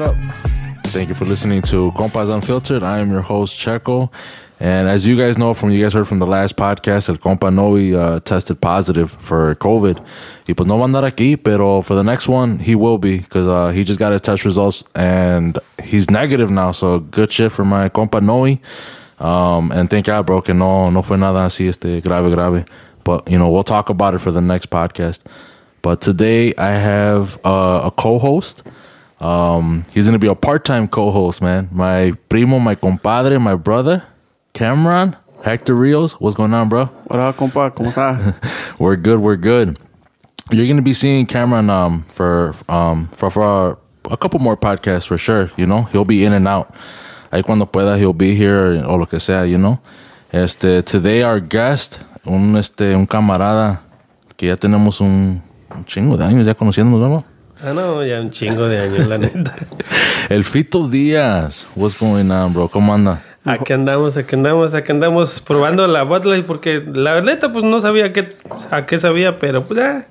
up? Thank you for listening to Compas Unfiltered. I am your host, Checo. And as you guys know from you guys heard from the last podcast, el compa Noe uh, tested positive for COVID. Y pues no va a andar aquí, pero for the next one, he will be because uh, he just got his test results and he's negative now. So good shit for my compa Noe. Um, and thank God, bro, que no, no fue nada así este grave, grave. But, you know, we'll talk about it for the next podcast. But today I have uh, a co-host. Um, he's gonna be a part-time co-host, man. My primo, my compadre, my brother, Cameron, Hector Rios. What's going on, bro? What up, compa? ¿Cómo está? we're good. We're good. You're gonna be seeing Cameron um for um for for a couple more podcasts for sure. You know, he'll be in and out. Ahí cuando pueda, he'll be here o lo que sea. You know. Este today our guest, un este un camarada que ya tenemos un, un chingo de años ya conociéndonos, ¿no? Ah, no, ya un chingo de años, la neta. El Fito Díaz. What's going on, bro? ¿Cómo anda? Aquí andamos, aquí andamos, aquí andamos probando la Bud Light porque la neta pues no sabía qué, a qué sabía, pero pues ya.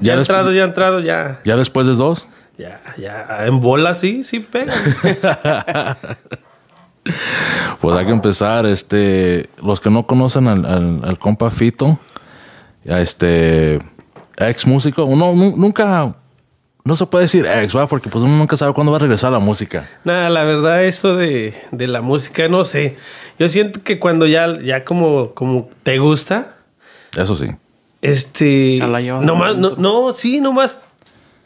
Ya, ha des- entrado, ya ha entrado, ya. ¿Ya después de dos? Ya, ya. En bola sí, sí pega. Pues hay que empezar. Este, los que no conocen al, al, al compa Fito, ya este, ex músico, uno nu- nunca, no se puede decir ex, ¿va? Porque pues uno nunca sabe cuándo va a regresar la música. Nada, la verdad, esto de, de la música, no sé. Yo siento que cuando ya, ya como, como te gusta, Eso sí. este. Ya la nomás, no, no, sí, nomás.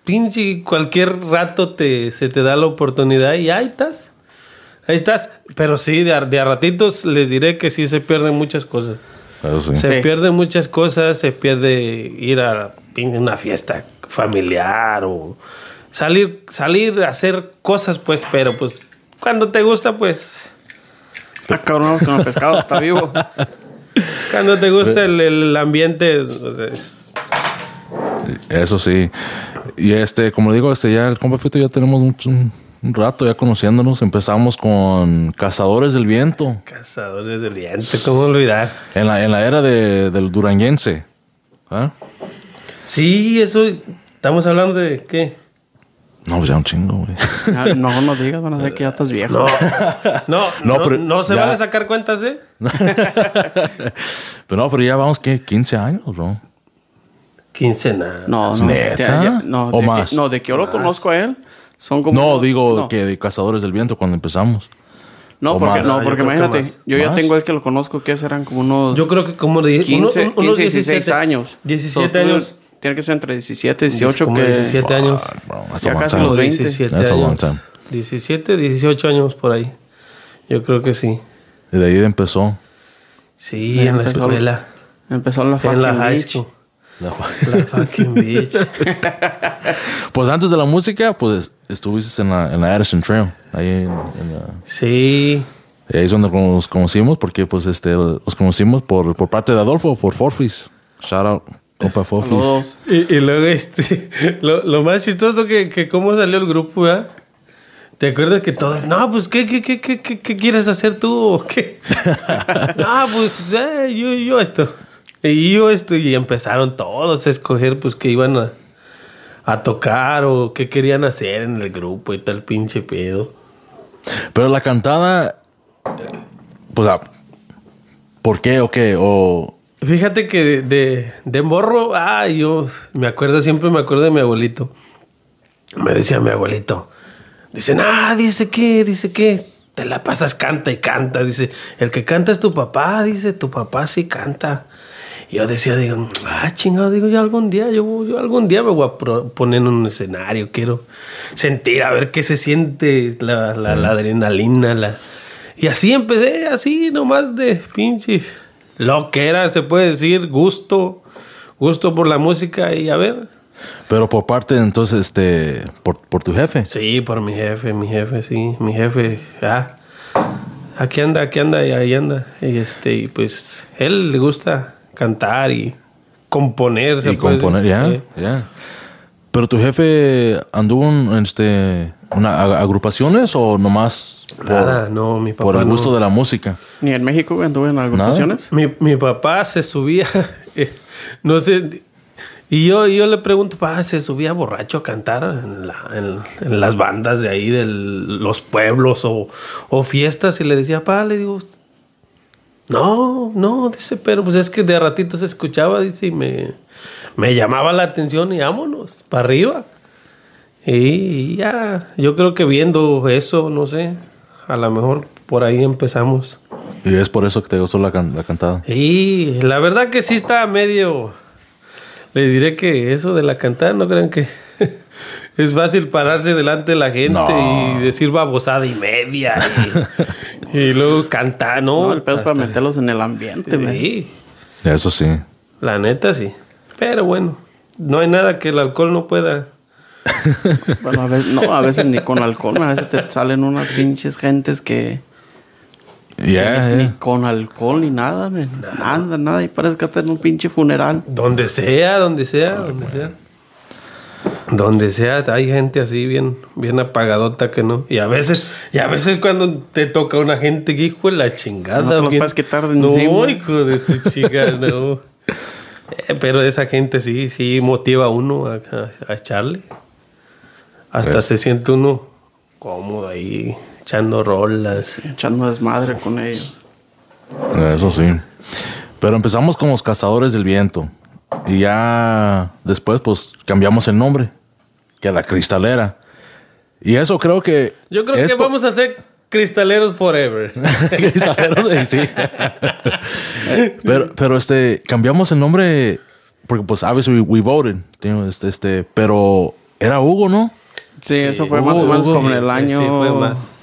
Pinche, cualquier rato te, se te da la oportunidad y ahí estás. Ahí estás. Pero sí, de a, de a ratitos les diré que sí se pierden muchas cosas. Eso sí. Se Sí. pierden muchas cosas, se pierde ir a una fiesta familiar o salir, salir a hacer cosas, pues, pero pues cuando te gusta, pues, Está cabrón con el pescado, está vivo. cuando te gusta el, el ambiente, pues, es- Eso sí. Y este, como digo, este ya el compa Fito ya tenemos un, un- un rato ya conociéndonos. Empezamos con Cazadores del Viento. cazadores del viento, ¿cómo olvidar? En la, en la era de- del duranguense. ¿Ah? Sí, eso, estamos hablando de qué? No, pues ya un chingo, güey. Ah, No, no digas, van a decir que ya estás viejo. No, no, No, no, pero no se ya- van a sacar cuentas, ¿eh? Pero no, pero ya vamos, ¿qué? 15 años, bro. Quincena. No, no. ¿Neta? ya- ya- no, ¿O de más? Que, no, de que yo lo conozco a él, son como... No, digo no. que de Cazadores del Viento cuando empezamos. No, o porque, más. no, Ah, yo porque imagínate, yo ya ¿Más? tengo el que lo conozco, que serán como unos Yo creo que como de 15, uno- unos 15 16 años. 17 So, tú- años. Tiene que ser entre 17 y 18, Como que... 17 años. Bro, Ya casi time. los 20. 17 That's a long años. time. 17, 18 años por ahí. Yo creo que sí. Y de ahí empezó. Sí, en la empezó. escuela. Empezó en la En la fucking high beach. school. La La fucking bitch. Pues antes de la música, pues estuviste en la, en la Addison Trail. Ahí, en, en la- Sí. ahí es donde nos conocimos, porque pues este, los conocimos por, por parte de Adolfo, por Forfis. Shout out, compa. Saludos. Y, y luego este, lo, lo más chistoso que, que cómo salió el grupo, ¿verdad? ¿Te acuerdas que todos, no, pues, ¿qué, qué, qué, qué, qué, qué quieres hacer tú o qué? no, pues, eh, yo, yo esto. Y yo esto. Y empezaron todos a escoger, pues, que iban a, a tocar o qué querían hacer en el grupo y tal pinche pedo. Pero la cantada, eh, pues, ah, ¿por qué o qué? O, Fíjate que de, de, de morro, ah, yo me acuerdo, siempre me acuerdo de mi abuelito. Me decía mi abuelito, dice, ah, dice que, dice que, te la pasas canta y canta, dice, el que canta es tu papá, dice, tu papá sí canta. Y yo decía, digo, ah, chingado, digo, yo algún día, yo, yo algún día me voy a poner en un escenario, quiero sentir, a ver qué se siente la, la, la adrenalina, la... Y así empecé, así nomás de pinche. Lo que era, se puede decir, gusto, gusto por la música y a ver. pero por parte, entonces, este, por, por tu jefe. Sí, por mi jefe, mi jefe, sí, mi jefe, ah, aquí anda, aquí anda y ahí anda. Y este, y pues, él le gusta cantar y componer. Y componer, ya, Sí. ya. Pero tu jefe anduvo en este, una, ag- agrupaciones o nomás por, Nada, no, mi papá. por el no. gusto de la música? Ni en México anduve en agrupaciones. Mi, mi papá se subía, eh, no sé, Y yo, yo le pregunto, pa, ¿se subía borracho a cantar en, la- en- en las bandas de ahí, de los pueblos o, o fiestas? Y le decía, pa, le digo, no, no, dice, pero pues es que de ratito se escuchaba, dice, y me, me llamaba la atención y vámonos, para arriba. Y ya, yo creo que viendo eso, no sé, a lo mejor por ahí empezamos. Y es por eso que te gustó la, can- la cantada. Y la verdad que sí está medio. Les diré que eso de la cantada, no crean que es fácil pararse delante de la gente No. y decir babosada y media y, y luego cantar, ¿no? No, el pedo es para meterlos en el ambiente. Sí, Eso sí. la neta sí. Pero bueno, no hay nada que el alcohol no pueda. Bueno, a veces, no, a veces ni con alcohol, a veces te salen unas pinches gentes que Yeah, ni yeah. con alcohol ni nada, man. Nada, nada. Y parece que estás en un pinche funeral. Donde sea, donde sea, donde sea. Donde sea, hay gente así bien, bien apagadota que no. Y a veces, y a veces cuando te toca una gente que hijo de la chingada. No te los bien- puedes quitar de No, encima. hijo de su chica, no. Eh, pero esa gente sí, sí motiva a uno a, a- a echarle. Hasta Pues. se siente uno cómodo ahí, echando rolas. Echando desmadre con ellos. Eso sí. Pero empezamos como los cazadores del viento. Y ya después, pues cambiamos el nombre, que a la cristalera. Y eso creo que. Yo creo es que vamos a ser cristaleros forever. Cristaleros, sí, sí. pero, pero este, cambiamos el nombre porque, pues, obviously we, we voted. Este, este, pero era Hugo, ¿no? Sí, eso fue más o menos como en el año. Sí, fue más.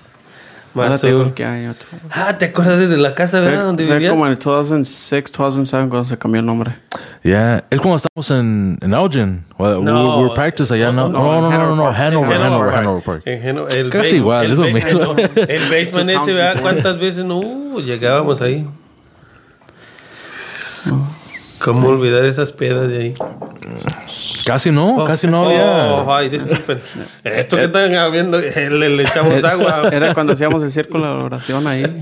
Más seguro. qué año. Ah, ¿te acuerdas de la casa, Fue, verdad? Donde fue vivías? como en el 2006, 2007 cuando se cambió el nombre. Yeah. Es como estamos en, en Elgin. No, we were practice allá. No, no, no, no, no, no, Hanover, Hanover, Hanover Park. En Hanover, el Casi igual, es lo mismo. El basement ese, ¿verdad? ¿Cuántas veces no uh, llegábamos ahí? ¿Cómo olvidar esas pedas de ahí? Casi no, casi no Oh, había. ay, disculpen. Esto que están viendo, eh, le, le echamos agua. Era cuando hacíamos el círculo de oración ahí.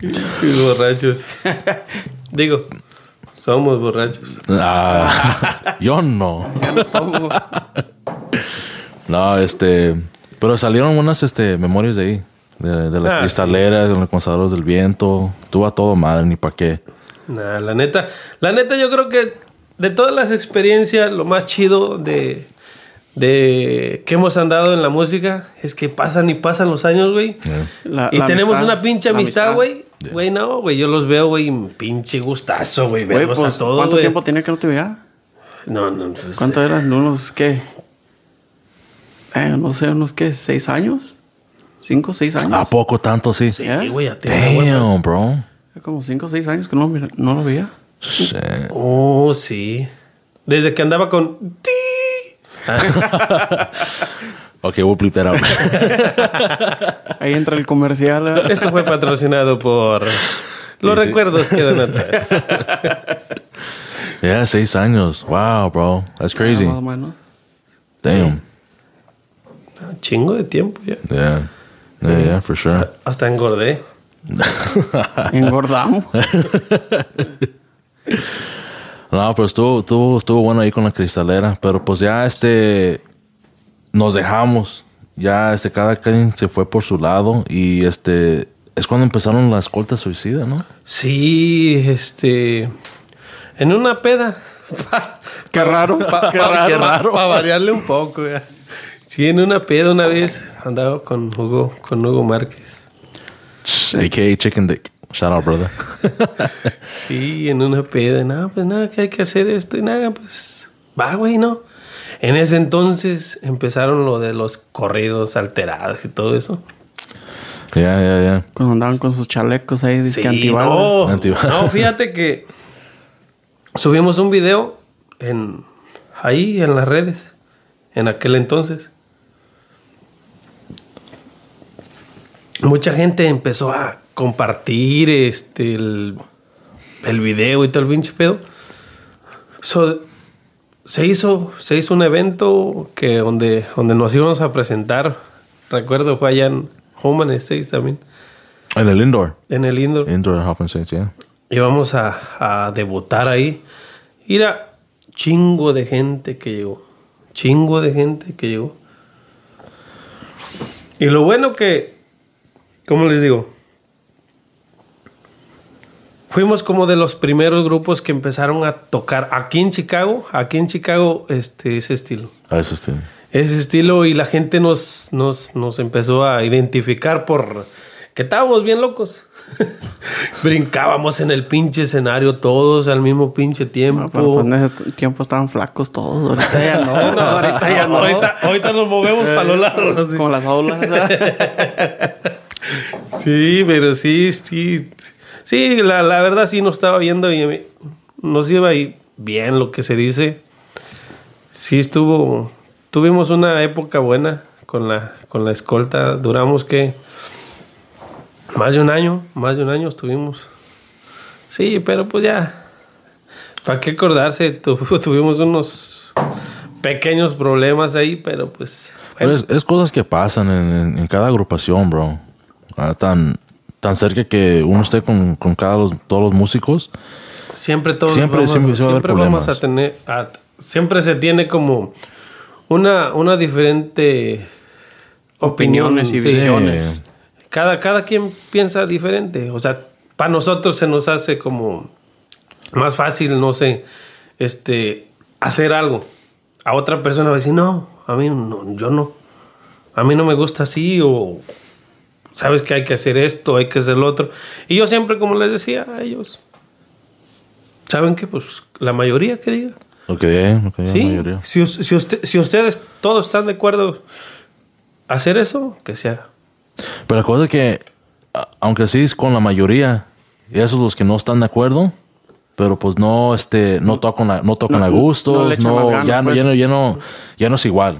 Sí, borrachos. Digo, somos borrachos. Ah, yo no. No, este. Pero salieron unas este, memorias de ahí. De, de la Ah, cristalera, de los consadores del viento. Tuvo a todo madre, ni para qué. Nah, la neta, la neta yo creo que de todas las experiencias, lo más chido de, de que hemos andado en la música es que pasan y pasan los años, güey. La- Y la tenemos amistad, una pinche amistad, güey. Güey, no, güey, yo los veo, güey, pinche gustazo, güey, verlos pues, a todos, ¿cuánto tiempo tenía que no te veía? No, no, pues, ¿Cuánto eran? ¿Unos qué? Eh, no sé, unos qué, ¿seis años? ¿Cinco, seis años? ¿A poco tanto sí? Sí, ¿Eh? ya. Damn, bro. Como cinco o seis años que no, no lo veía. Shit. Oh, sí. Desde que andaba con... ti. Ok, we'll bleep that out. Ahí entra el comercial. ¿eh? Esto fue patrocinado por... Los Y sí. recuerdos quedan atrás. yeah, seis años. Wow, bro. That's crazy. Más o menos. Damn. Chingo de tiempo ya. Yeah. Yeah, yeah, for sure. Hasta engordé. Engordamos. No, pero estuvo, estuvo, estuvo bueno ahí con la cristalera. Pero pues ya este nos dejamos. Ya este cada quien se fue por su lado. Y este es cuando empezaron las escolta suicida, ¿no? Sí, este. En una peda. Qué raro. Pa- qué pa- raro. qué raro. Para variarle un poco. ya. Sí, en una peda una vez andaba con Hugo, con Hugo Márquez. AKA Chicken Dick. Shout out, brother. Sí, en una peda. Nada, pues nada, que hay que hacer esto y nada, pues. Va, güey, ¿no? En ese entonces empezaron lo de los corridos alterados y todo eso. Yeah, yeah, yeah. Cuando andaban con sus chalecos ahí, Sí, antibalas. no, Antibalas. no, fíjate que subimos un video en ahí en las redes en aquel entonces. Mucha gente empezó a compartir este el, el video y todo el pinche pedo. So, se hizo se hizo un evento que donde donde nos íbamos a presentar. Recuerdo fue allá en Human States también En el indoor. en el indoor Indoor and Saints, yeah. íbamos a, a debutar ahí Mira, chingo de gente que llegó. Chingo de gente que llegó. Y lo bueno que, ¿cómo les digo? Fuimos como de los primeros grupos que empezaron a tocar aquí en Chicago, aquí en Chicago, este, ese estilo. A eso sí. Ese estilo y la gente nos, nos, nos empezó a identificar por que estábamos bien locos. Brincábamos en el pinche escenario todos al mismo pinche tiempo. No, pero pues en ese tiempo estaban flacos todos. Ahorita ya no. no, ahorita ya no. Ahorita, ahorita nos movemos para los lados. así. Como las aulas. Sí, pero sí, sí. Sí, la, la verdad sí nos estaba viendo y nos iba ahí bien lo que se dice. Sí estuvo, tuvimos una época buena con la, con la escolta. Duramos que más de un año, más de un año estuvimos. Sí, pero pues ya, ¿para qué acordarse? Tu- tuvimos unos pequeños problemas ahí, pero pues... Pero bueno. es, es cosas que pasan en, en- en cada agrupación, bro. Ah, tan, tan cerca que uno esté con, con cada los- todos los músicos. Siempre todos Siempre- vamos, siempre haber siempre vamos a tener, a- siempre se tiene como una, una diferente Opiniones y sí. visiones. Cada, cada quien piensa diferente. O sea, para nosotros se nos hace como más fácil, no sé, este, hacer algo. A otra persona va a decir, no, a mí no, yo no. A mí no me gusta así o sabes que hay que hacer esto, hay que hacer lo otro. Y yo siempre, como les decía a ellos, ¿saben qué? Pues la mayoría que diga. Lo que diga la Sí, mayoría. si, si usted- si ustedes todos están de acuerdo hacer eso, que se haga. Pero es que, aunque sí es con la mayoría, y esos los que no están de acuerdo, pero pues no, este, no tocan a, no tocan No- a no gusto, las ganas, ya, no- pues. ya, no, ya, no, ya no es igual.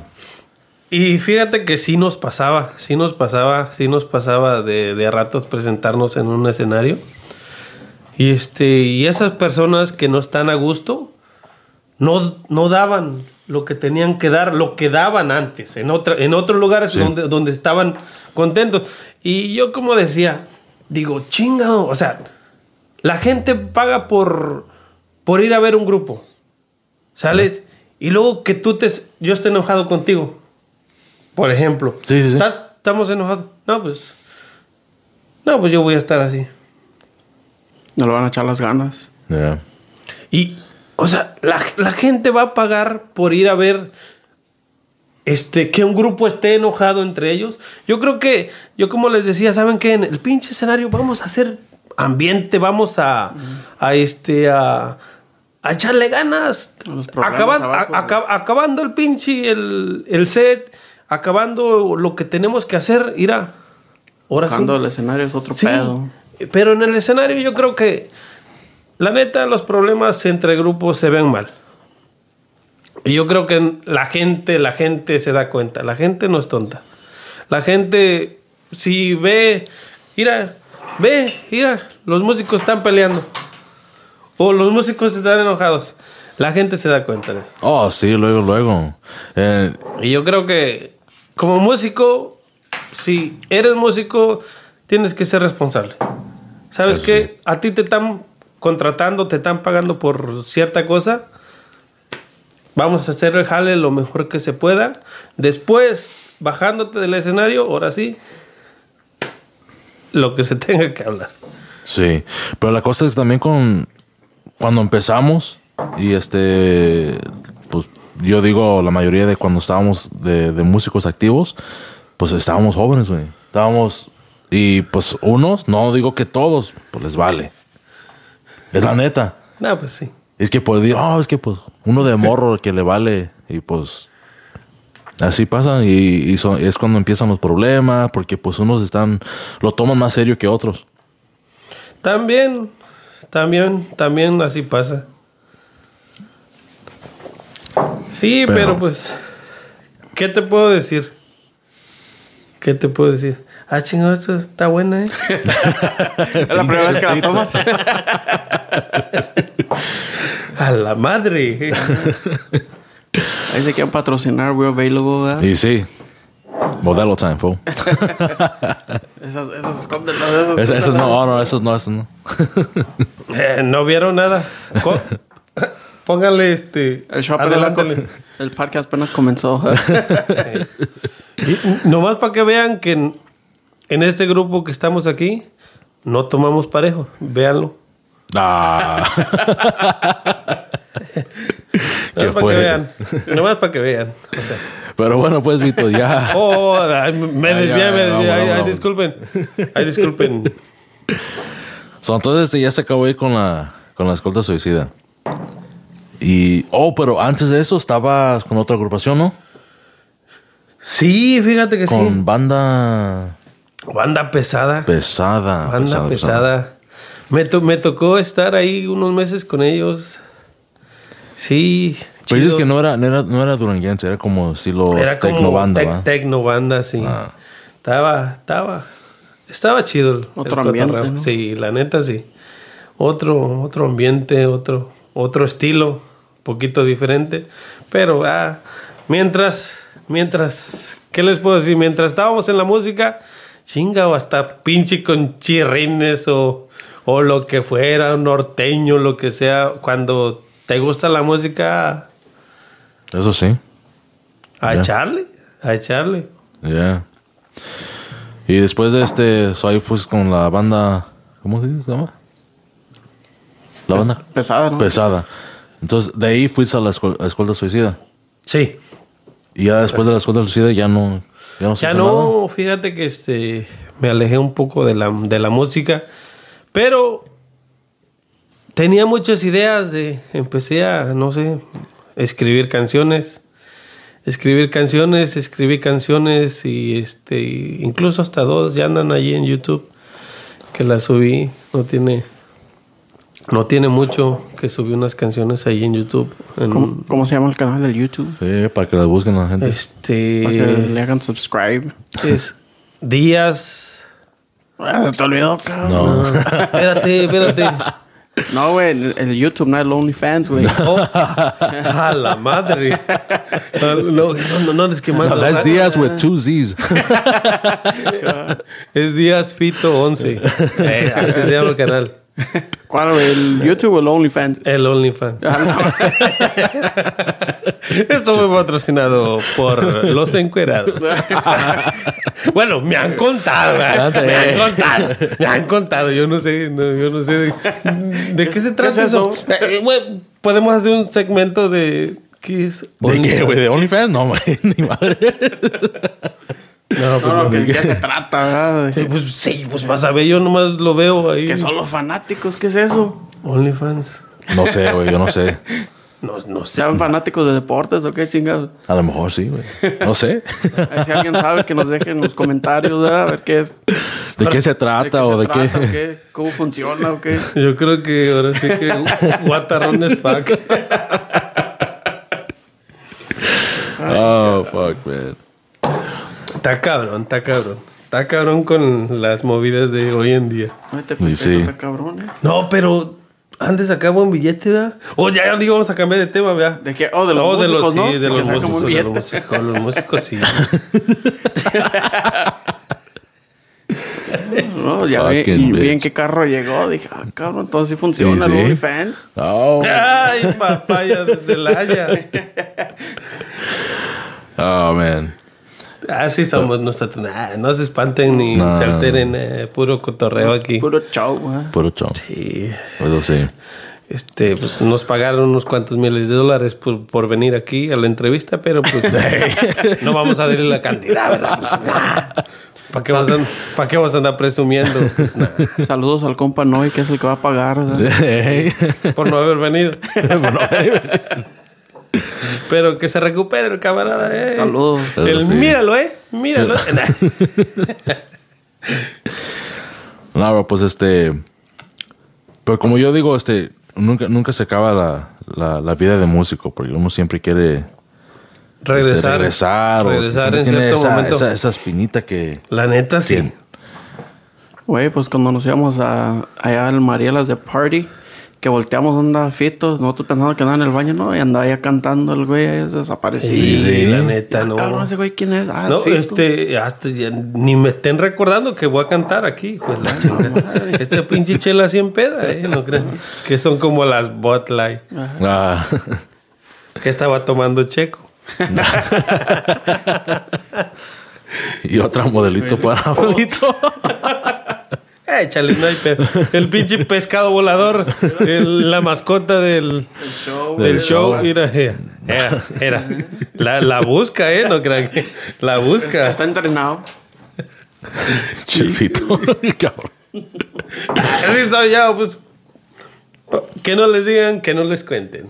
Y fíjate que sí nos pasaba, sí nos pasaba, sí nos pasaba de, de a ratos presentarnos en un escenario. Y este, y esas personas que no están a gusto, no, no daban lo que tenían que dar, lo que daban antes, en, otra, en otros lugares Sí. donde, donde estaban contentos. Y yo como decía, digo, chingado, o sea, la gente paga por, por ir a ver un grupo, ¿sales? Y luego que tú te, yo esté enojado contigo, por ejemplo. Sí, sí, sí. "Ta- Estamos enojados. No, pues, no, pues yo voy a estar así. No le van a echar las ganas. Yeah. Y, o sea, la, la gente va a pagar por ir a ver este, que un grupo esté enojado entre ellos. Yo creo que, yo como les decía, ¿saben qué? En el pinche escenario vamos a hacer ambiente, vamos a, a este, a, a echarle ganas. Acaban- abajo, a- acabando el pinche, el, el set, acabando lo que tenemos que hacer, ir a... Ahora sí. Bajando el escenario es otro Sí, pedo. pero en el escenario yo creo que la neta los problemas entre grupos se ven mal. Y yo creo que la gente, la gente se da cuenta, la gente no es tonta. La gente si ve, mira, ve, mira, los músicos están peleando o los músicos están enojados. La gente se da cuenta de eso. Oh, sí, luego, luego. Eh, Y yo creo que como músico, si eres músico, tienes que ser responsable. ¿Sabes Eso qué? A ti te están contratando, te están pagando por cierta cosa. Vamos a hacer el jale lo mejor que se pueda. Después, bajándote del escenario, ahora sí, lo que se tenga que hablar. Sí, pero la cosa es también con cuando empezamos y este, pues yo digo la mayoría de cuando estábamos de, de músicos activos, pues estábamos jóvenes, güey. Estábamos y pues unos, no digo que todos, pues les vale. Es la neta. No, pues sí. Es que pues digo, "Oh, es que pues uno de morro que le vale y pues así pasa y, y son- es cuando empiezan los problemas porque pues unos están lo toman más serio que otros. También, también, también así pasa. Sí, Pero- pero, pues, ¿qué te puedo decir? ¿Qué te puedo decir? Ah, chingado, esto está buena, ¿eh? Es la primera vez que la tomas. A la madre. Ahí se quieren patrocinar, we're available, ¿verdad? Y sí, modelo time, fool. Esas, esas escóndelas, esas. Eso, eso no, no, eso no, eso no. Eh, no vieron nada. Póngale este. El show adelántale. El podcast apenas comenzó. Y nomás para que vean que en, en este grupo que estamos aquí, no tomamos parejo. Véanlo. Ah. ¿Qué Nomás para que vean. Nomás para que vean. O sea, Pero bueno, pues, Vito, ya. oh, me desvié, me desvié. disculpen. Ay, disculpen. So, entonces este, ya se acabó ahí con la, con la escolta suicida. Y, oh, pero antes de eso estabas con otra agrupación, ¿no? Sí, fíjate que Con sí. banda Banda pesada. pesada. Banda pesada. Me, to- me tocó estar ahí unos meses con ellos. Sí. Pero dices que no era, no era, no era duranguense, era como estilo Era como tecnobanda, tec- tecnobanda, sí. Ah. Estaba, estaba, estaba chido. el- Otro el ambiente. Sí, la neta sí. Otro, otro ambiente, otro, otro estilo, poquito diferente. Pero ah, mientras, mientras, ¿qué les puedo decir? Mientras estábamos en la música, chinga, o hasta pinche con chirrines o, o lo que fuera, norteño, lo que sea. Cuando te gusta la música, Eso sí, a Ya. echarle, a echarle. ya. Y después de este, so ahí pues con la banda, ¿cómo se llama? La banda Pesada, ¿no? pesada. Entonces, de ahí fuiste a la escuel- a escolta suicida. Sí. Y ya después de la escolta suicida ya no, ya no Ya nada. no, fíjate que este me alejé un poco de la, de la música, pero tenía muchas ideas de empecé a no sé, escribir canciones, escribir canciones, escribí canciones y este incluso hasta dos ya andan allí en YouTube que las subí, no tiene no tiene mucho que subí unas canciones ahí en YouTube. en- ¿Cómo, cómo se llama el canal del YouTube? Sí, para que las busquen la gente. Este Para que le hagan subscribe. es días Ah, te olvidó, cabrón. No. No, espérate, espérate. No, güey, el, el YouTube, no el OnlyFans, güey. Oh, a la madre. No, no, no, no es que más. No, that's Díaz with two Z's. Es Díaz Fito 11. Eh, así se llama el canal. ¿Cuál? ¿El YouTube o el OnlyFans? El OnlyFans. Ah, Esto fue patrocinado por los encuerados. bueno, me han contado, ¿verdad? me han contado, me han contado. Yo no sé, no, yo no sé de, de qué se ¿Qué trata es eso? eso. Eh, Podemos hacer un segmento de qué es ¿De qué, güey? ¿De OnlyFans? No, güey, ni madre. No, pues No, no, no. que ¿de qué se trata? Sí, pues sí, pues vas a ver, yo nomás lo veo ahí. Que son los fanáticos, ¿qué es eso? OnlyFans. No sé, güey, yo no sé. No, no sé. ¿Sean fanáticos de deportes o qué chingados? A lo mejor sí, güey. No sé. Si alguien sabe, que nos deje en los comentarios, ¿verdad? A ver qué es. ¿De qué se ¿De trata o se de trata qué? o qué? ¿Cómo funciona o qué? Yo creo que ahora sí que Guatarrón es fuck. Oh, fuck, man. Está cabrón, está cabrón. Está cabrón con las movidas de hoy en día. Ay, te Sí, está cabrón, ¿eh? No, pero antes sacaba buen billete, ¿verdad? O ya, ya digo, vamos a cambiar de tema, ¿verdad? ¿De qué? Oh, de los músicos, ¿no? Sí, de los músicos, buen de los músicos, los músicos, sí. No, ya vi, y vi en qué carro llegó. Dije, ah, cabrón, entonces sí funciona Sí, el sí. OnlyFans. Oh, Ay, papaya de Celaya. oh, man. Así somos nosotros. Nah, no se espanten ni No. se alteren. eh, puro cotorreo aquí. Puro show, ¿eh? Puro chon. Sí. Eso sí. Este, pues nos pagaron unos cuantos miles de dólares por, por venir aquí a la entrevista, pero pues no vamos a darle la cantidad, ¿verdad? ¿Para qué, vas a, ¿Para qué vas a andar presumiendo? Pues, nah, Saludos al compa Noy, que es el que va a pagar, ¿verdad? Hey. por no haber venido. Pero que se recupere el camarada, ¿eh? Saludos. El, sí. Míralo, ¿eh? Míralo. No, bro, pues este. Pero como yo digo, este. Nunca, nunca se acaba la, la, la vida de músico, porque uno siempre quiere este, Regresar. regresar, regresar en tiene cierto esa, momento. esa, esa espinita que. La neta, sí. Güey, pues cuando nos íbamos a, allá al Marielas de Party, que volteamos onda fitos, nosotros pensando que andaba en el baño, ¿no? Y andaba ya cantando el güey, desaparecido. Sí, sí. la neta, Ah, no. Cabrón, ese güey, ¿quién es? Ah, No, Fito. este, hasta ya ni me estén recordando que voy a cantar aquí, hijo de la chingada. Este pinche chela así en peda, ¿eh? No crean que son como las Bot Light Ah, que estaba tomando Checo. y otra modelito para abuelito. Eh, Échale, no hay pedo. El pinche pescado volador, el- la mascota del, El show. del Del show. Mira, era, era, era. La, la busca, ¿eh? No crean que la busca. Está entrenado. Chifito. Cabrón. Así estoy ya, pues. Que no les digan, que no les cuenten.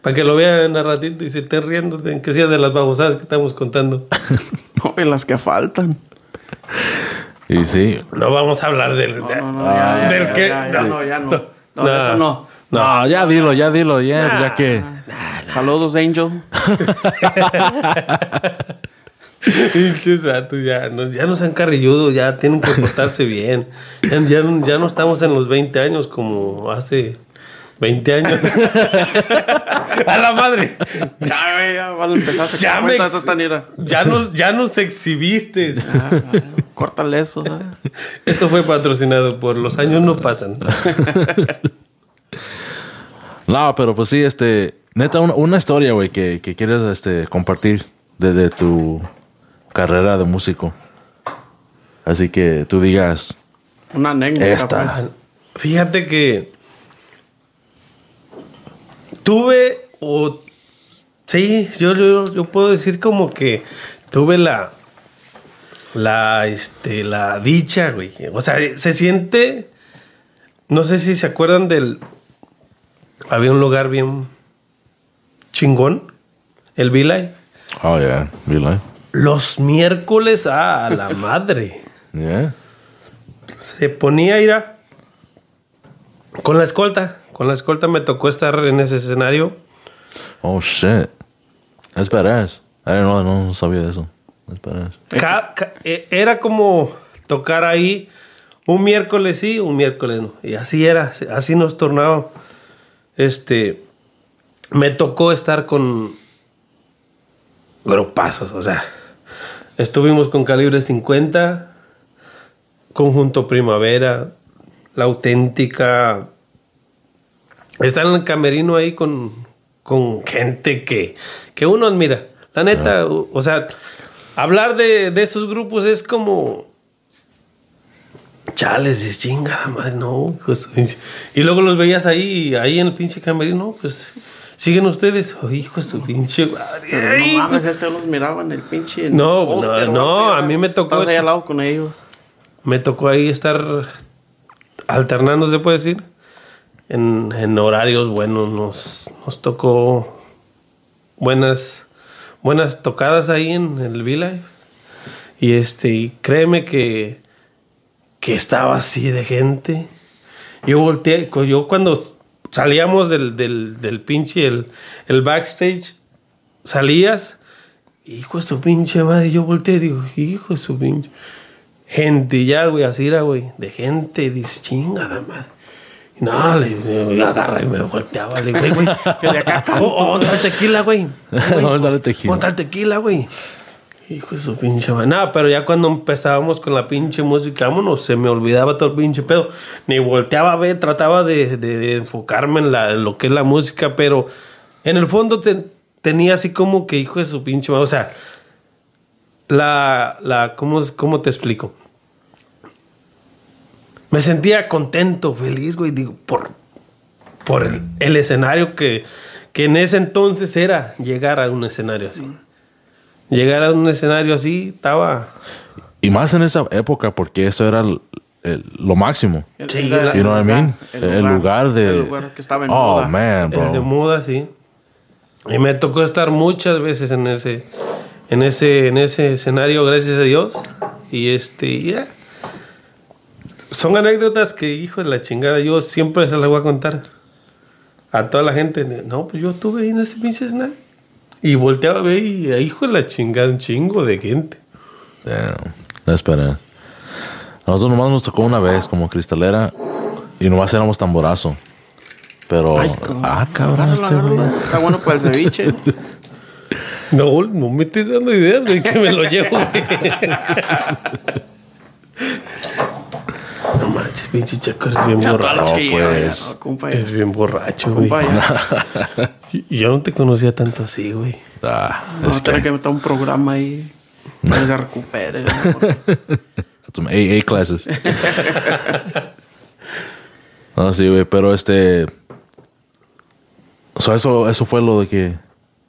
Para que lo vean a ratito y se estén riendo, de- que sea de las babosadas que estamos contando. No, y las que faltan. Y sí. No vamos a hablar del. No, no, no, ya, ya, ¿Del ya, qué? Ya, ya, no, ya no. No, No. eso no. No, ya dilo, ya dilo, ya, ya que. Saludos, Angel. Pinches ya, nos, ya nos han carrilludo, ya tienen que portarse bien. Ya, ya no, ya no estamos en los 20 años como hace 20 años. a la madre. Ya, güey, ya empezar a Ya me. Ya nos, ya nos exhibiste. Córtale eso, ¿sabes? Esto fue patrocinado por Los años no pasan. No, pero pues sí, este. Neta, una, una historia, güey, que, que quieres este, compartir de, de tu carrera de músico. Así que tú digas. Una anécdota. Esta. pues. Fíjate que tuve o sí, yo, yo, yo puedo decir como que tuve la la este la dicha, güey. O sea, se siente no sé si se acuerdan del había un lugar bien chingón, el Vilay. Oh, yeah, really? Los miércoles ah, a la madre. Yeah. Se ponía a ir a... Con la escolta. Con la escolta me tocó estar en ese escenario. Oh, shit. That's badass. I didn't know, no sabía de eso. That's badass. Ca- e- era como tocar ahí un miércoles sí, un miércoles no. Y así era, así nos tornaba. Este, me tocó estar con grupazos, o sea, estuvimos con calibre 50, conjunto primavera, la auténtica. Está en el camerino ahí con, con gente que, que uno admira. La neta, o, o sea, hablar de, de esos grupos es como. Chales, dices, chingada madre, no. pinche". Y luego los veías ahí, ahí en el pinche camerino, no, pues siguen ustedes. Oh, hijo de su pinche madre. No mames, este los miraba en el pinche. No, no, a mí me tocó Estabas ahí este- al lado con ellos. me tocó ahí estar alternando, se puede decir, en, horarios buenos. Nos, nos tocó buenas, buenas tocadas ahí en el V-Live. Y este, y créeme que, que estaba así de gente. Yo volteé, yo cuando salíamos del, del, del pinche, el, el backstage, salías, hijo de su pinche madre, yo volteé y digo, hijo de su pinche. Gente, ya, güey, así era, güey, de gente, dice, chingada madre. Y No, le, me agarra y me volteaba, le güey, Que de acá oh, oh, ¿dónde está el tequila, güey? ¿Dónde está el tequila? ¿Dónde está el tequila, güey? Hijo de su pinche madre. Nada, pero ya cuando empezábamos con la pinche música, vámonos, se me olvidaba todo el pinche pedo. Ni volteaba a ver, trataba de, de- de enfocarme en, la- en lo que es la música, pero en el fondo te- tenía así como que hijo de su pinche madre. O sea, la, la, ¿cómo, ¿cómo te explico? Me sentía contento, feliz, güey, digo, por, por el, el escenario que, que en ese entonces era llegar a un escenario así. Llegar a un escenario así estaba... Y más en esa época, porque eso era el- el- lo máximo. Sí, el- la- el You know what I lugar, mean? El lugar de. El lugar que estaba en Oh, moda. man, bro. El de moda, sí. Y me tocó estar muchas veces en ese, en ese, en ese escenario, gracias a Dios. Y este, ya. Son anécdotas que, hijo de la chingada, yo siempre se las voy a contar a toda la gente. No, pues yo estuve ahí en ese pinche escenario. Y volteaba a ver y, hijo de la chingada, un chingo de gente. Badass. A nosotros nomás nos tocó una vez como cristalera y nomás éramos tamborazo. Pero, Ay, cabrón. ah, cabrón, Agárralo, este güey. Está bueno para el ceviche. No, no me estés dando ideas, güey, que me lo llevo, güey. No manches, pinche chaco, eres bien borracho. No, pues. ya, no, compa, Es bien borracho, güey. Yo no te conocía tanto así, güey. Ah, No, es tiene que, que meter un programa ahí. Para que se recupere. AA classes. no, sí, güey, pero este. O sea, eso, eso fue lo de que.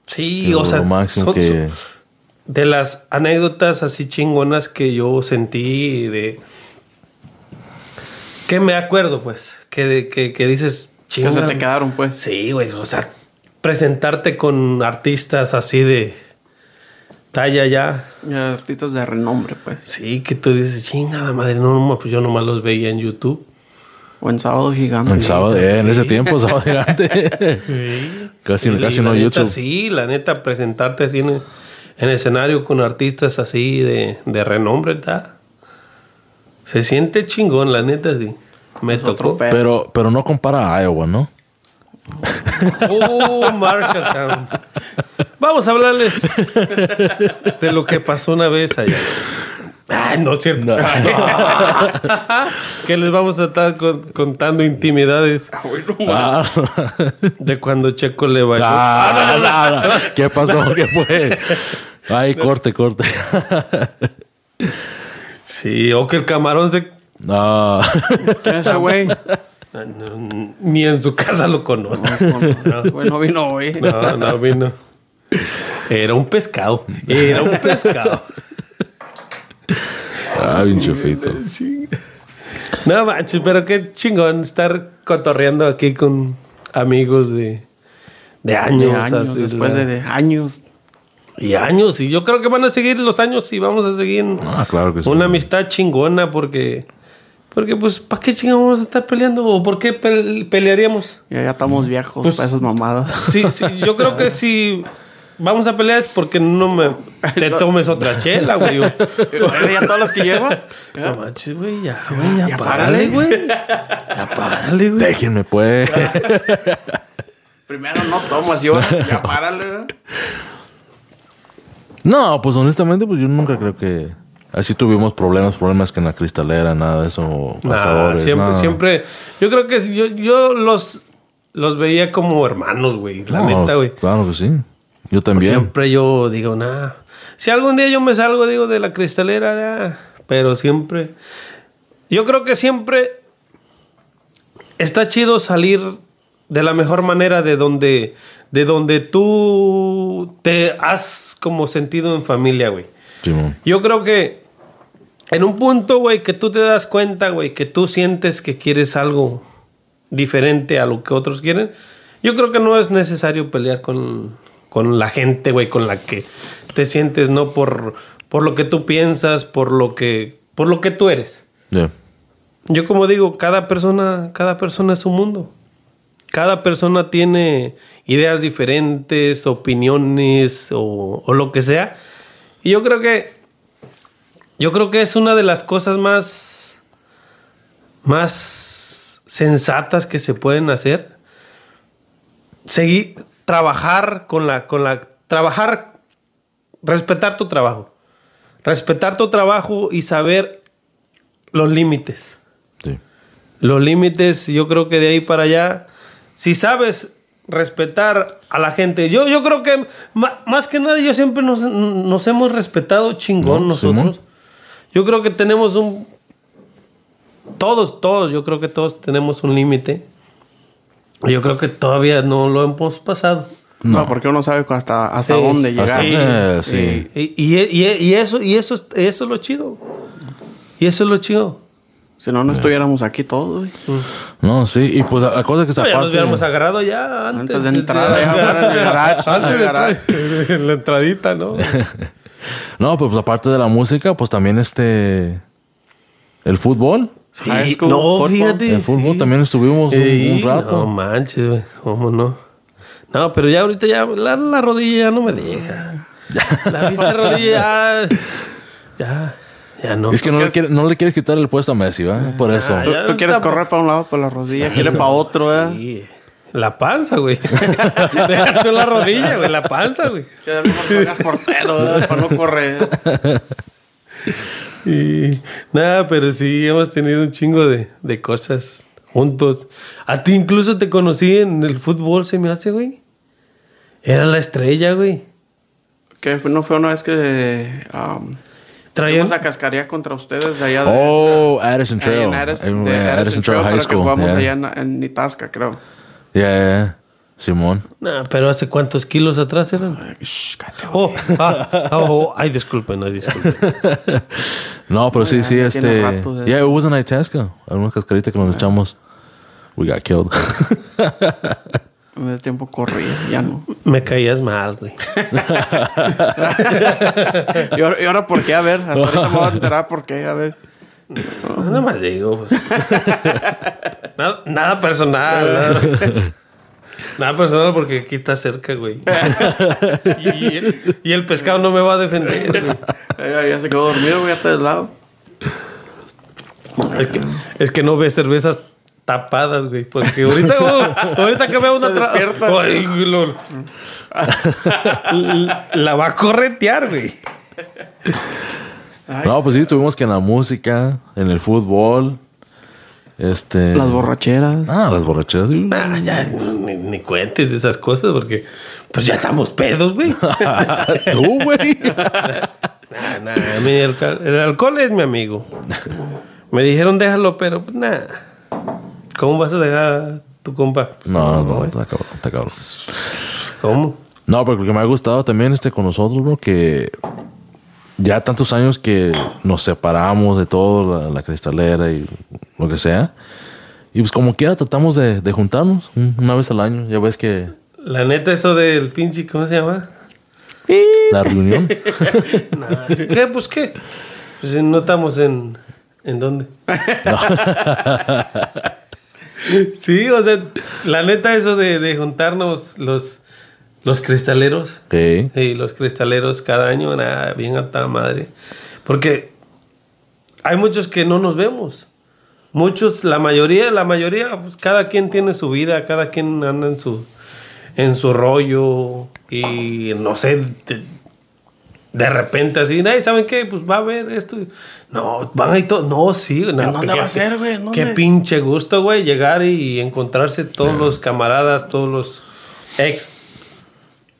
Sí, lo, o sea, lo máximo son- que. son- de las anécdotas así chingonas que yo sentí de que me acuerdo pues que de- que, que dices Que se chinga te quedaron, pues. sí güey o sea presentarte con artistas así de talla ya Ya, artistas de renombre, pues. sí que tú dices chingada madre no, no pues yo nomás los veía en YouTube O en sábado gigante. En sábado, eh, en ese tiempo, sábado gigante. Sí. casi Y- casi y no la neta, YouTube. Sí, la neta, presentarte así en, en escenario con artistas así de, de renombre, ¿está? Se siente chingón, la neta, sí. Me otro tocó. Pero, pero no compara a Iowa, ¿no? Oh, Marshalltown. Vamos a hablarles de lo que pasó una vez allá. Ay, no es cierto. que les vamos a estar con- contando intimidades Ah, Ah, de cuando Checo le bailó. ah, no, no, no. ¿Qué pasó? ¿Qué fue? Ay, corte, corte. Sí, o que el camarón se No. ¿Quién es ese güey? Ni en su casa lo conozco. No, no vino, güey. No, no vino. Era un pescado. Era un pescado. Ah, bien chufito. No manches, pero qué chingón estar cotorreando aquí con amigos de, de años. De años, después la- de, de años. Y años. Y yo creo que van a seguir los años y vamos a seguir Ah, claro que sí. una amistad chingona porque... Porque pues, ¿para qué chingados vamos a estar peleando? ¿O por qué pel- pelearíamos? Ya, ya estamos viejos Pues- para esas mamadas. Sí, sí, yo creo que si vamos a pelear es porque no me te tomes otra chela, güey. ¿Ya todos los que lleva? No manches, güey, ya, güey, ya, ya párale, güey. Ya párale, güey. Déjenme, pues. Primero no tomas y ahora ya párale. ¿verdad? No, pues honestamente, pues yo nunca creo que así tuvimos problemas, problemas que en la cristalera, nada de eso, Nah, pasadores. siempre, nada. siempre. Yo creo que yo, yo los, los veía como hermanos, güey. La No, neta, güey. Claro que sí. Yo también. Siempre yo digo, nada. Si algún día yo me salgo, digo, de la cristalera, ya, pero siempre. Yo creo que siempre está chido salir de la mejor manera de donde, de donde tú te has como sentido en familia, güey. Yo creo que en un punto, güey, que tú te das cuenta, güey, que tú sientes que quieres algo diferente a lo que otros quieren, yo creo que no es necesario pelear con, con la gente, güey, con la que te sientes, no por, por lo que tú piensas, por lo que, por lo que tú eres. Yeah. Yo como digo, cada persona, cada persona es un mundo. Cada persona tiene ideas diferentes, opiniones o, o lo que sea. Y yo creo que yo creo que es una de las cosas más más sensatas que se pueden hacer. Seguir trabajar con la con la trabajar respetar tu trabajo. Respetar tu trabajo y saber los límites. Sí. Los límites, yo creo que de ahí para allá, si sabes respetar a la gente, yo, yo creo que más que nada yo siempre nos, nos hemos respetado chingón No, nosotros. Simón. Yo creo que tenemos un... Todos, todos, yo creo que todos tenemos un límite. Yo creo que todavía no lo hemos pasado. No, porque uno sabe hasta, hasta Sí. dónde llegar. Sí. eh, sí. Y, y- y- y eso, y eso, es- eso es lo chido. Y eso es lo chido. Si no, no estuviéramos aquí todos, güey. No, sí. Y pues la cosa que se No, ya nos aparte. hubiéramos agarrado ya antes, Antes de entrar, el garage, Antes de garage. entrar, en la entradita, ¿no? No, pues aparte de la música, pues también este. El fútbol. High school no, football. fíjate. El fútbol sí. también estuvimos un- Sí, un, rato. No manches, güey. ¿Cómo no? No, pero ya ahorita ya la, la rodilla ya no me deja. La pinche rodilla ya. Ya, ya no. es que no le, quiere- no le quieres quitar el puesto a Messi, ¿verdad? Por eso. Ah, Tú, ya tú quieres tampoco. correr para un lado, para la rodilla, quieres para otro, ¿eh? Sí. La panza, güey. Deja tú la rodilla, güey. La panza, güey. Que portero, ¿verdad? para no correr. Y nada, pero sí hemos tenido un chingo de, de cosas juntos. A ti incluso te conocí en el fútbol, se me hace, güey. Era la estrella, güey. Que no fue una vez que um, Traían traíamos la cascaría contra ustedes de allá de, Oh, Addison Trail. en Addison, de Addison Addison Trail High School. jugamos yeah. allá en, en Itasca, creo. Yeah, yeah. Simón. Nah, pero hace cuántos kilos atrás eran. Shh, Oh, ah, ah, oh, ay, disculpen, ay, disculpen. No, pero sí, sí, este. de- Yeah, it was in Itasca. Alguna cascarita que nos echamos. We got killed. En el tiempo corría, ya no. Me caías mal, güey. ¿Y ahora, y ahora por qué? A ver, hasta ahorita me voy a enterar por qué, a ver. Nada más digo, pues. nada, nada personal. Nada, nada personal porque aquí está cerca, güey. y, y el, y el pescado no me va a defender, güey. Ya, ya se quedó dormido, güey, hasta del lado. Es que, es que no ve cervezas tapadas, güey. Porque ahorita, oh, ahorita que veo una lo- La va a corretear, güey. no, pues sí, estuvimos que en la música, en el fútbol. Este. Las borracheras. Ah, las borracheras. Nah, ya ni, ni cuentes de esas cosas porque pues ya estamos pedos, güey. Tú, güey. Nah, nah, a mí el, cal- el alcohol es mi amigo. Me dijeron déjalo, pero pues nada. ¿Cómo vas a dejar a tu compa? No, no, está cabrón, está cabrón. ¿Cómo? No, pero lo que me ha gustado también este con nosotros, bro, que ya tantos años que nos separamos de todo, la, la cristalera y lo que sea. Y pues como quiera tratamos de, de juntarnos un- una vez al año. Ya ves que La neta, eso del pinche, ¿cómo se llama? la reunión. Nah, ¿Qué? Pues qué. Pues no estamos en. ¿En dónde? sí, o sea, la neta, eso de, de juntarnos los, los cristaleros. Sí. Y los cristaleros cada año, nada, bien a toda madre. Porque hay muchos que no nos vemos. Muchos, la mayoría, la mayoría, pues cada quien tiene su vida, cada quien anda en su, en su rollo. Y no sé, de repente así, "Ay, ¿saben qué? Pues va a haber esto. No, van ahí todos. No, sí. No, ¿En dónde qué- va a ser, güey? ¿En Qué pinche gusto, güey, llegar y encontrarse todos los camaradas, todos los ex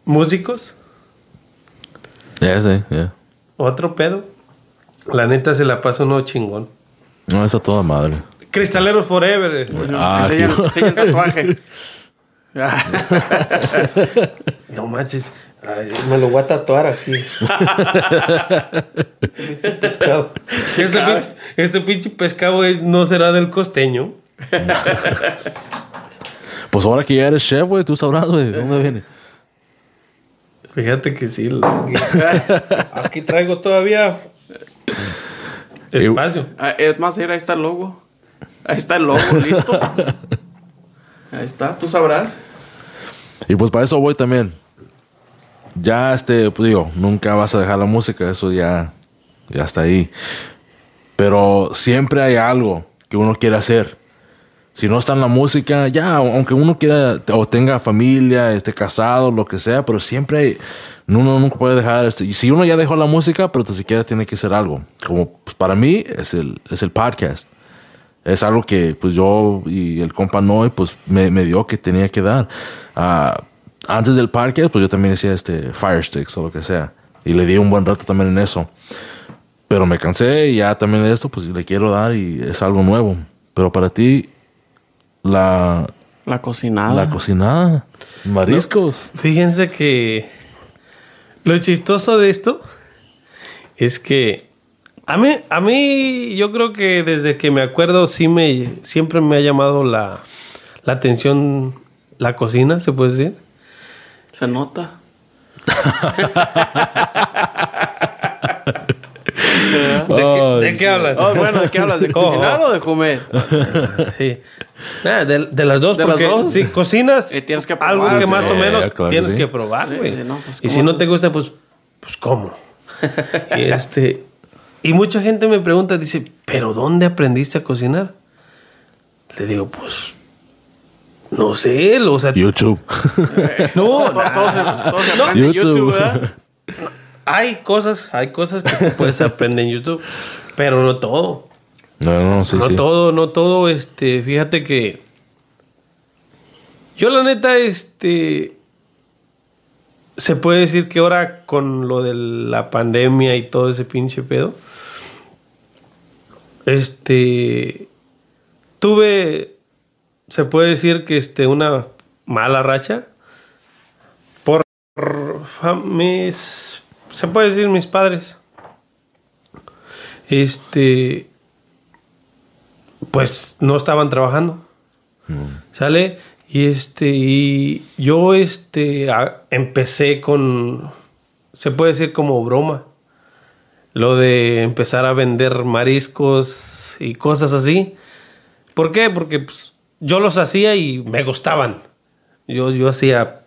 músicos. Ya sé, ya. Otro pedo. La neta se la pasa uno chingón. No, está toda madre. Cristaleros Forever. Ah, enseña, sí. enseña el tatuaje. Ah, No manches. Ay, me lo voy a tatuar aquí. Este pinche pescado. Este pinche, este pinche pescado eh, no será del costeño. Pues ahora que ya eres chef, güey, tú sabrás, güey, ¿de dónde viene? Fíjate que sí. lo- Aquí, traigo todavía espacio. ah, es más, mira, ahí está el logo. Ahí está el logo, listo. Ahí está, tú sabrás. Y pues para eso voy también. Ya, este, pues digo, nunca vas a dejar la música, eso ya, ya está ahí. Pero siempre hay algo que uno quiere hacer. Si no está en la música, ya, aunque uno quiera o tenga familia, esté casado, lo que sea, pero siempre uno nunca puede dejar, este, y si uno ya dejó la música, pero tan siquiera tiene que hacer algo. Como pues, para mí es el, es el podcast. Es algo que pues yo y el compa Noy pues me, me dio que tenía que dar. Ah, antes del podcast pues yo también hacía este Fire Sticks o lo que sea. Y le di un buen rato también en eso. Pero me cansé y ya también de esto pues le quiero dar y es algo nuevo. Pero para ti la, La cocinada. la cocinada, mariscos. Fíjense que lo chistoso de esto es que a mí, a mí yo creo que desde que me acuerdo sí me siempre me ha llamado la, la atención la cocina, se puede decir. Se nota. ¿De, qué, de qué hablas? Oh, bueno, ¿de qué hablas? ¿De Oh, cocinar o de comer? Sí. Nada, de, de las dos, ¿De las porque dos? si cocinas Eh, tienes que algo que sí. más o menos claro que tienes sí. que probar, güey. sí, no, pues, y ¿cómo si no no? te gusta, pues, pues ¿cómo? y este y mucha gente me pregunta, dice, ¿pero dónde aprendiste a cocinar? Le digo, pues, No sé, lo- o sea, YouTube. no, Todos, todos se- todos se No. YouTube. YouTube, ¿verdad? hay cosas, hay cosas que puedes aprender en YouTube, pero no todo. No, no, sí, no sí. todo, no todo, este, fíjate que yo la neta, este, se puede decir que ahora con lo de la pandemia y todo ese pinche pedo, este, tuve, se puede decir que este, una mala racha por mis, se puede decir mis padres. Este, pues no estaban trabajando. ¿Sale? Y este, y yo este a- empecé con, se puede decir como broma, lo de empezar a vender mariscos y cosas así. ¿Por qué? Porque pues, yo los hacía y me gustaban. Yo, yo hacía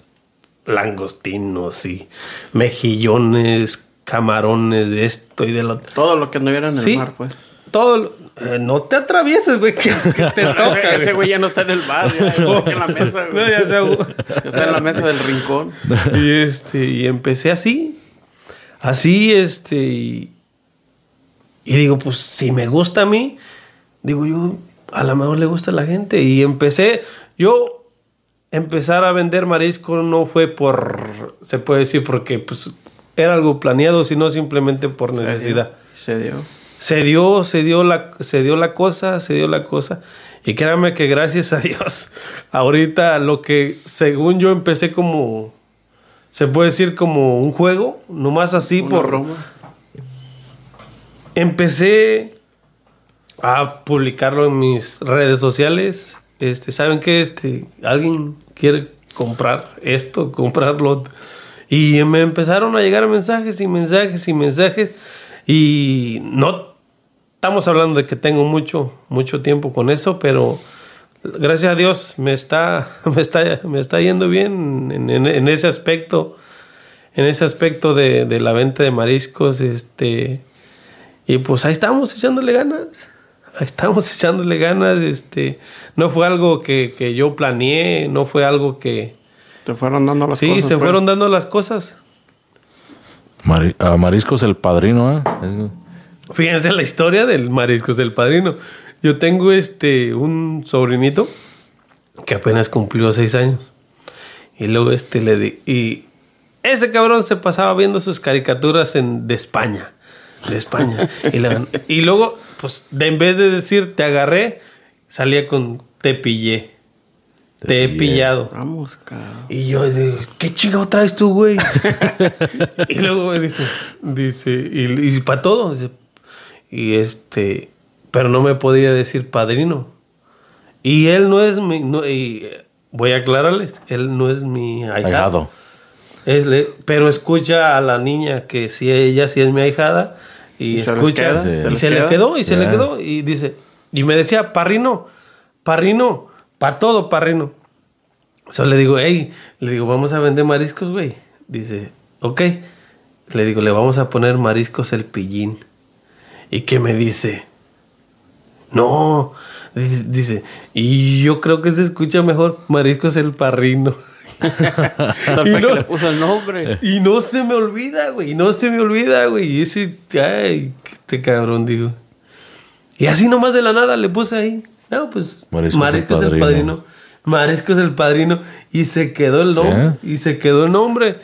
langostinos y mejillones, camarones de esto y del otro. Todo lo que anduviera en el Sí. mar, pues. Todo, lo- eh, no te atravieses, güey, que, que te toca. Ese güey. ya no está en el bar, ya está en la mesa, güey. No, ya sé, güey. Está en la mesa del rincón. y este y empecé así así este y, y digo pues si me gusta a mí digo yo a lo mejor le gusta a la gente y empecé yo empezar a vender marisco no fue por se puede decir porque pues era algo planeado sino simplemente por necesidad Se dio. se dio, se dio la, se dio la cosa, se dio la cosa. Y créanme que gracias a Dios, ahorita lo que según yo empecé como, se puede decir como un juego, nomás así Una por... broma. Empecé a publicarlo en mis redes sociales. Este, ¿saben qué? Este, alguien quiere comprar esto, comprarlo. Y me empezaron a llegar mensajes y mensajes y mensajes. Y no estamos hablando de que tengo mucho, mucho tiempo con eso, pero gracias a Dios me está, me está, me está yendo bien en, en- ese aspecto. En ese aspecto de, de la venta de mariscos, este, y pues ahí estamos echándole ganas. Estamos echándole ganas. Este, no fue algo que, que yo planeé, no fue algo que. Te fueron dando las sí, cosas. se pues. fueron dando las cosas. Mari- ah, Mariscos el padrino, ¿eh? Es- Fíjense la historia del Mariscos del Padrino. Yo tengo este un sobrinito que apenas cumplió seis años. Y luego este le di. Y ese cabrón se pasaba viendo sus caricaturas en, de España. De España. y, le- y luego, pues, de, en vez de decir te agarré, salía con te pillé. Te, he pillé. pillado. Vamos, cabrón. Y yo digo, ¿qué chingado traes tú, güey? y luego me dice, dice, y, y para todo, dice, y este, pero no me podía decir padrino. Y él no es mi, no, y voy a aclararles, él no es mi ahijado. Ahijado. Es le- pero escucha a la niña que si ella sí es mi ahijada y, se escucha queda, Sí. y se se le quedó y se le quedó y dice y me decía parrino parrino pa todo parrino Solo le digo hey le digo vamos a vender mariscos güey dice ok le digo le vamos a poner mariscos el pillín y que me dice no dice, dice, y yo creo que se escucha mejor mariscos el parrino Y no- que le puso el nombre. y no se me olvida, güey. No se me olvida, güey. Y ese, ay, este cabrón, digo. Y así nomás de la nada le puse ahí. No, pues. Mariscos Mariscos, el el Padrino. padrino. Mariscos el padrino. Y se quedó el nombre. Y se quedó el nombre.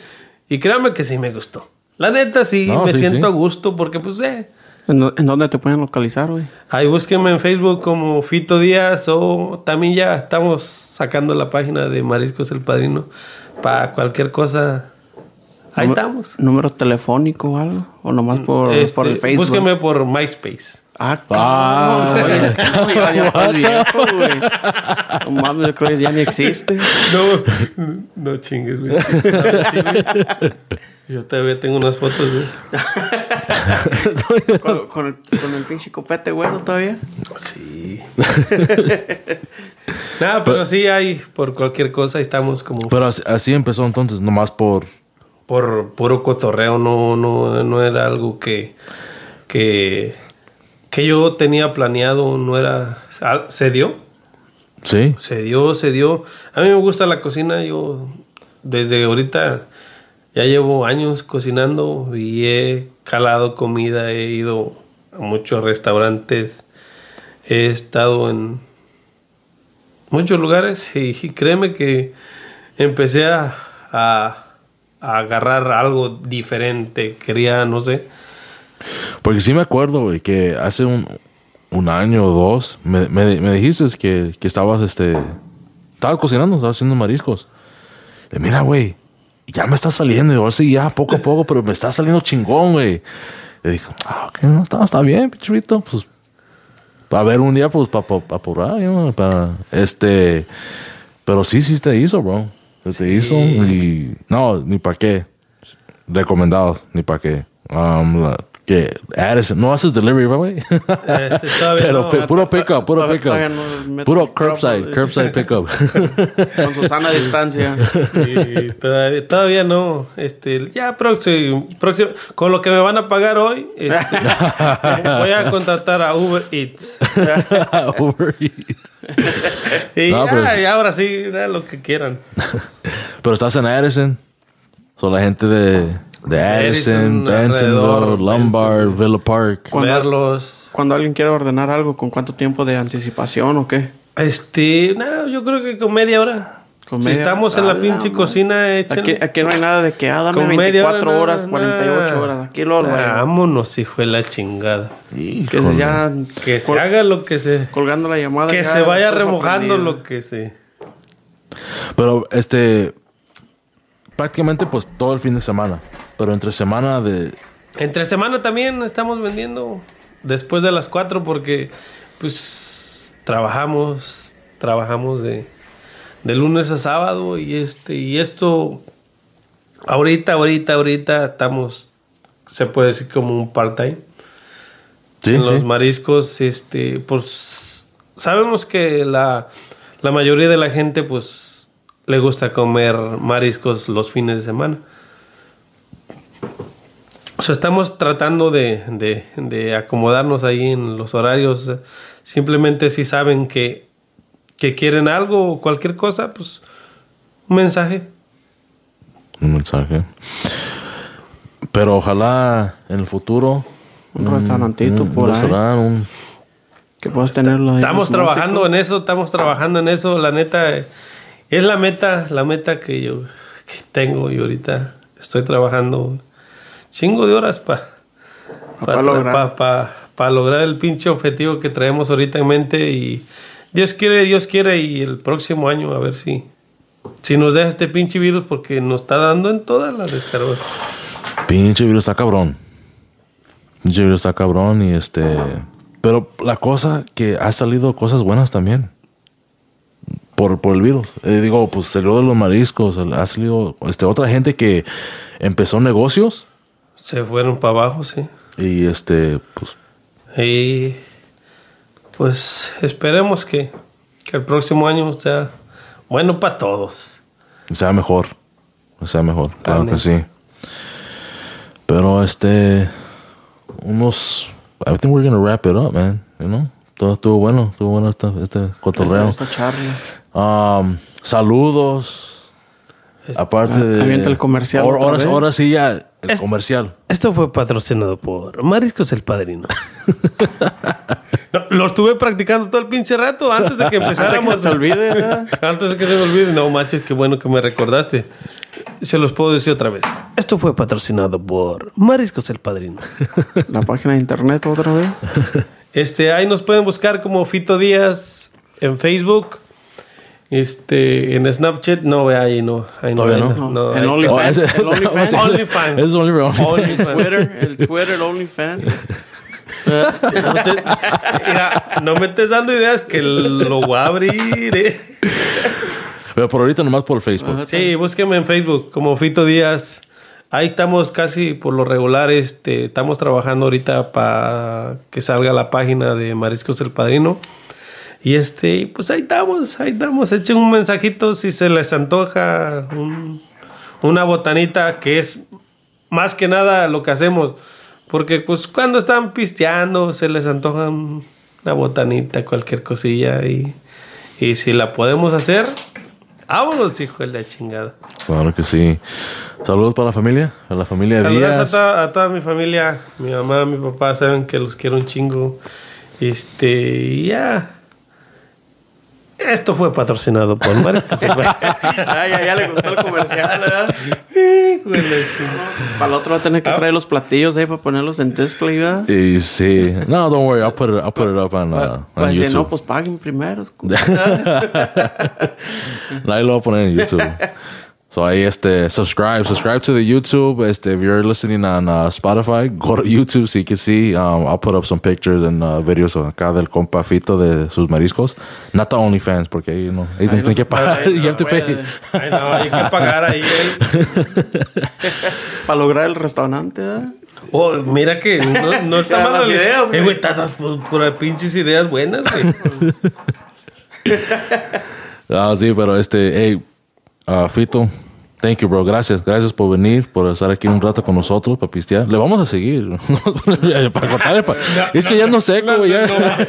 Y créanme que sí me gustó. La neta, sí, No, me sí, siento sí. a gusto porque, pues, eh. ¿En, dó- en dónde te pueden localizar, güey? Ahí búsquenme en Facebook como Fito Díaz o también ya estamos sacando la página de Mariscos el Padrino para cualquier cosa. Ahí Número- estamos. ¿Número telefónico o algo? ¿O nomás por, Este, por el Facebook? Búsqueme por MySpace. Ah, Ah. No, güey. No mames, yo creo que ya ni existe. No, no chingues, güey. Yo todavía tengo unas fotos, güey. Con, con el, con el pinche copete, güero, todavía. Sí. Nada, pero sí hay, por cualquier cosa, ahí estamos como Pero así, así empezó entonces, nomás por... por puro cotorreo, no, no, no era algo que, que, que yo tenía planeado, no era, se dio. Sí. Se dio, se dio. A mí me gusta la cocina. Yo desde ahorita ya llevo años cocinando y he calado comida. He ido a muchos restaurantes. He estado en muchos lugares y, y créeme que empecé a, a- agarrar algo diferente. Quería, no sé. Porque sí me acuerdo, güey, que hace un, un año o dos me, me, me dijiste que, que estabas, este... Estabas cocinando, estabas haciendo mariscos. Le mira, güey, ya me está saliendo. Y ahora sí, ya, poco a poco, pero me está saliendo chingón, güey. Le dije, ah, ok, no, está, está bien, pichurito. Pues, a ver un día, pues, para pa, apurar, know, para, este... Pero sí, sí te hizo, bro. Se te hizo y... No, ni para qué. Recomendados, ni para qué. Um, la- que Addison, no haces delivery, ¿verdad, güey. Este, Pero no. pe- puro pickup, puro pickup. no Puro curbside, curbside pickup. Con su sana distancia. Y todavía, todavía no. Este, ya próximo, próximo, con lo que me van a pagar hoy, este, voy a contratar a Uber Eats. Uber Eats. Y No, ya, pero- y ahora sí, ya lo que quieran. Pero estás en Addison. Son la gente de, de Addison, Bensonville, Lombard, Benson. Villa Park. Cuando- Verlos. Cuando alguien quiere ordenar algo, ¿con cuánto tiempo de anticipación o qué? Este, no, yo creo que con media hora. Con si media- estamos en la ¡A la pinche cocina, échenle. Aquí, aquí no hay nada de que, ah, dame Con media 24 hora, horas, no, 48 nada. horas. Aquí lo. Vámonos, hijo de la chingada. Que Híjole. ya Que se haga lo que se... colgando la llamada. Que ya se vaya remojando lo que se... Pero este. Prácticamente, pues todo el fin de semana. Pero entre semana de. Entre semana también estamos vendiendo después de las 4 porque pues trabajamos, trabajamos de, de lunes a sábado y este y esto ahorita, ahorita, ahorita estamos se puede decir como un part-time. Sí, en sí. los mariscos, este, pues sabemos que la, la mayoría de la gente pues le gusta comer mariscos los fines de semana. O sea, estamos tratando de, de- de acomodarnos ahí en los horarios. Simplemente si saben que, que quieren algo o cualquier cosa, pues un mensaje. Un mensaje. Pero ojalá en el futuro. Un restaurantito un por ahí. restaurante, un- Que puedas tenerlo ahí. Estamos trabajando músicos. en eso, estamos trabajando en eso. La neta, es la meta, la meta que yo que tengo y ahorita estoy trabajando chingo de horas para Pa lograr. lograr el pinche objetivo que traemos ahorita en mente y Dios quiere, Dios quiere y el próximo año a ver si si nos deja este pinche virus porque nos está dando en todas las descargas. Pinche virus está cabrón. Pinche virus está cabrón y este. Pero la cosa que ha salido cosas buenas también. Por, por el virus. Eh, digo, pues salió de los mariscos. Ha salido este, otra gente que empezó negocios Se fueron para abajo, sí. y este, pues Y pues esperemos que, que el próximo año sea bueno para todos. sea mejor. Sea mejor, claro que sí. Pero este. Unos. I think we're gonna wrap it up, man. You know? Todo estuvo bueno. Estuvo bueno este, este cotorreo. Esta charla. Um, saludos. Aparte de. avienta el comercial Ahora, ahora sí ya. El Es- comercial. Esto fue patrocinado por Mariscos el Padrino. No, lo estuve practicando todo el pinche rato antes de que empezáramos. Antes que se te olvide. Antes de que se me olvide. No manches, qué bueno que me recordaste. Se los puedo decir otra vez. Esto fue patrocinado por Mariscos el Padrino. La página de internet otra vez. Este, ahí nos pueden buscar como Fito Díaz en Facebook. Este, en Snapchat, no, ahí no. Ahí Todavía ahí no. En ahí- OnlyFans. Oh, ese- el OnlyFans. OnlyFans. Es OnlyFans. OnlyFans. Twitter, el Twitter, el OnlyFans. No te- Mira, no me estés dando ideas que lo voy a abrir. eh. Pero por ahorita nomás por Facebook. Sí, búsqueme en Facebook como Fito Díaz. Ahí estamos casi por lo regular. Este, estamos trabajando ahorita para que salga la página de Mariscos el Padrino. Y este, pues ahí estamos, ahí estamos. Echen un mensajito si se les antoja un- una botanita que es más que nada lo que hacemos. Porque pues cuando están pisteando se les antoja un- una botanita, cualquier cosilla y, Y si la podemos hacer, vámonos, hijo de la chingada. Claro que sí. Saludos para la familia, a la familia Saludos a, Díaz. toda- a toda mi familia, mi mamá, mi papá, saben que los quiero un chingo. Este, y ya. Esto fue patrocinado por Mares. Ay, ya, ya le gustó el comercial, ¿verdad? Para el otro va a tener que traer los platillos ahí para ponerlos en display, ¿verdad? Y sí. No, don't worry, I'll put it, I'll put it up on, uh, Va a on decir, YouTube. no, pues paguen primero. Ahí lo voy a poner en YouTube. So ahí este subscribe, subscribe to the YouTube. Este, if you're listening on uh, Spotify, go to YouTube so you can see. Um, I'll put up some pictures and uh, videos acá del compa Fito de sus mariscos. Not the OnlyFans porque ahí no, ahí Ahí tienen no que pagar. You no have to puede. pay. Ay, no, hay que pagar ahí. eh. Para lograr el restaurante, ¿verdad? Oh, mira que no, no está Las mal la ideas. Eh, güey, tatas por, por pinches ideas buenas, güey. Ah, sí, pero este, hey, uh, Fito, thank you, bro. Gracias, gracias por venir, por estar aquí un rato con nosotros para pistear. Le vamos a seguir. para contarle, pa- es que ya no sé, No, güey. no,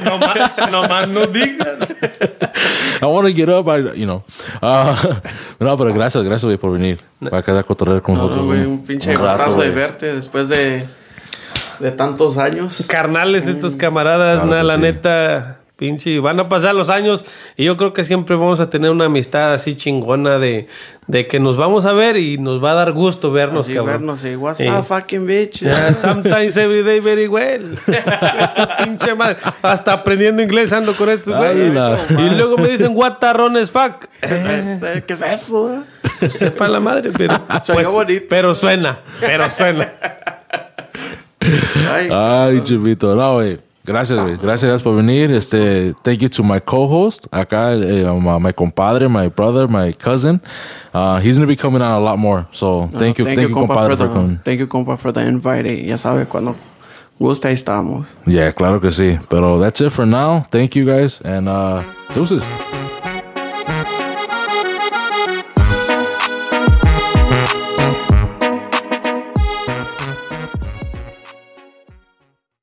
no, más, no más no digas. I want to get up, I, you know. Ah, no, pero gracias, gracias, güey, por venir. Para quedar cotorrear con nosotros. No, güey, un pinche rato, gustazo de verte después de, de tantos años. Carnales, estos camaradas, Claro na, la sí. neta, pinche, van a pasar los años y yo creo que siempre vamos a tener una amistad así chingona de, de que nos vamos a ver y nos va a dar gusto vernos, Así cabrón. vernos y what's up, fucking bitch. Yeah, sometimes every day very well. Esa pinche madre. Hasta aprendiendo inglés ando con estos Ay, güeyes. Y luego me dicen, what tarrón es fuck. Este, ¿Qué es eso? eh? Sepa la madre, pero, oyó bonito. pero suena, pero suena. Ay, Ay, chivito, no, güey. Gracias, güey. Gracias, por venir. Este, thank you to my co-host acá, eh, my, my compadre, my brother, my cousin. Uh, he's gonna be coming on a lot more. So thank you, thank, you, compa, compadre, for for coming. the, thank you, compa, for the invite. Y ya sabe, cuando gusta, estamos. Yeah, claro que sí. Pero that's it for now. Thank you guys and uh, deuces.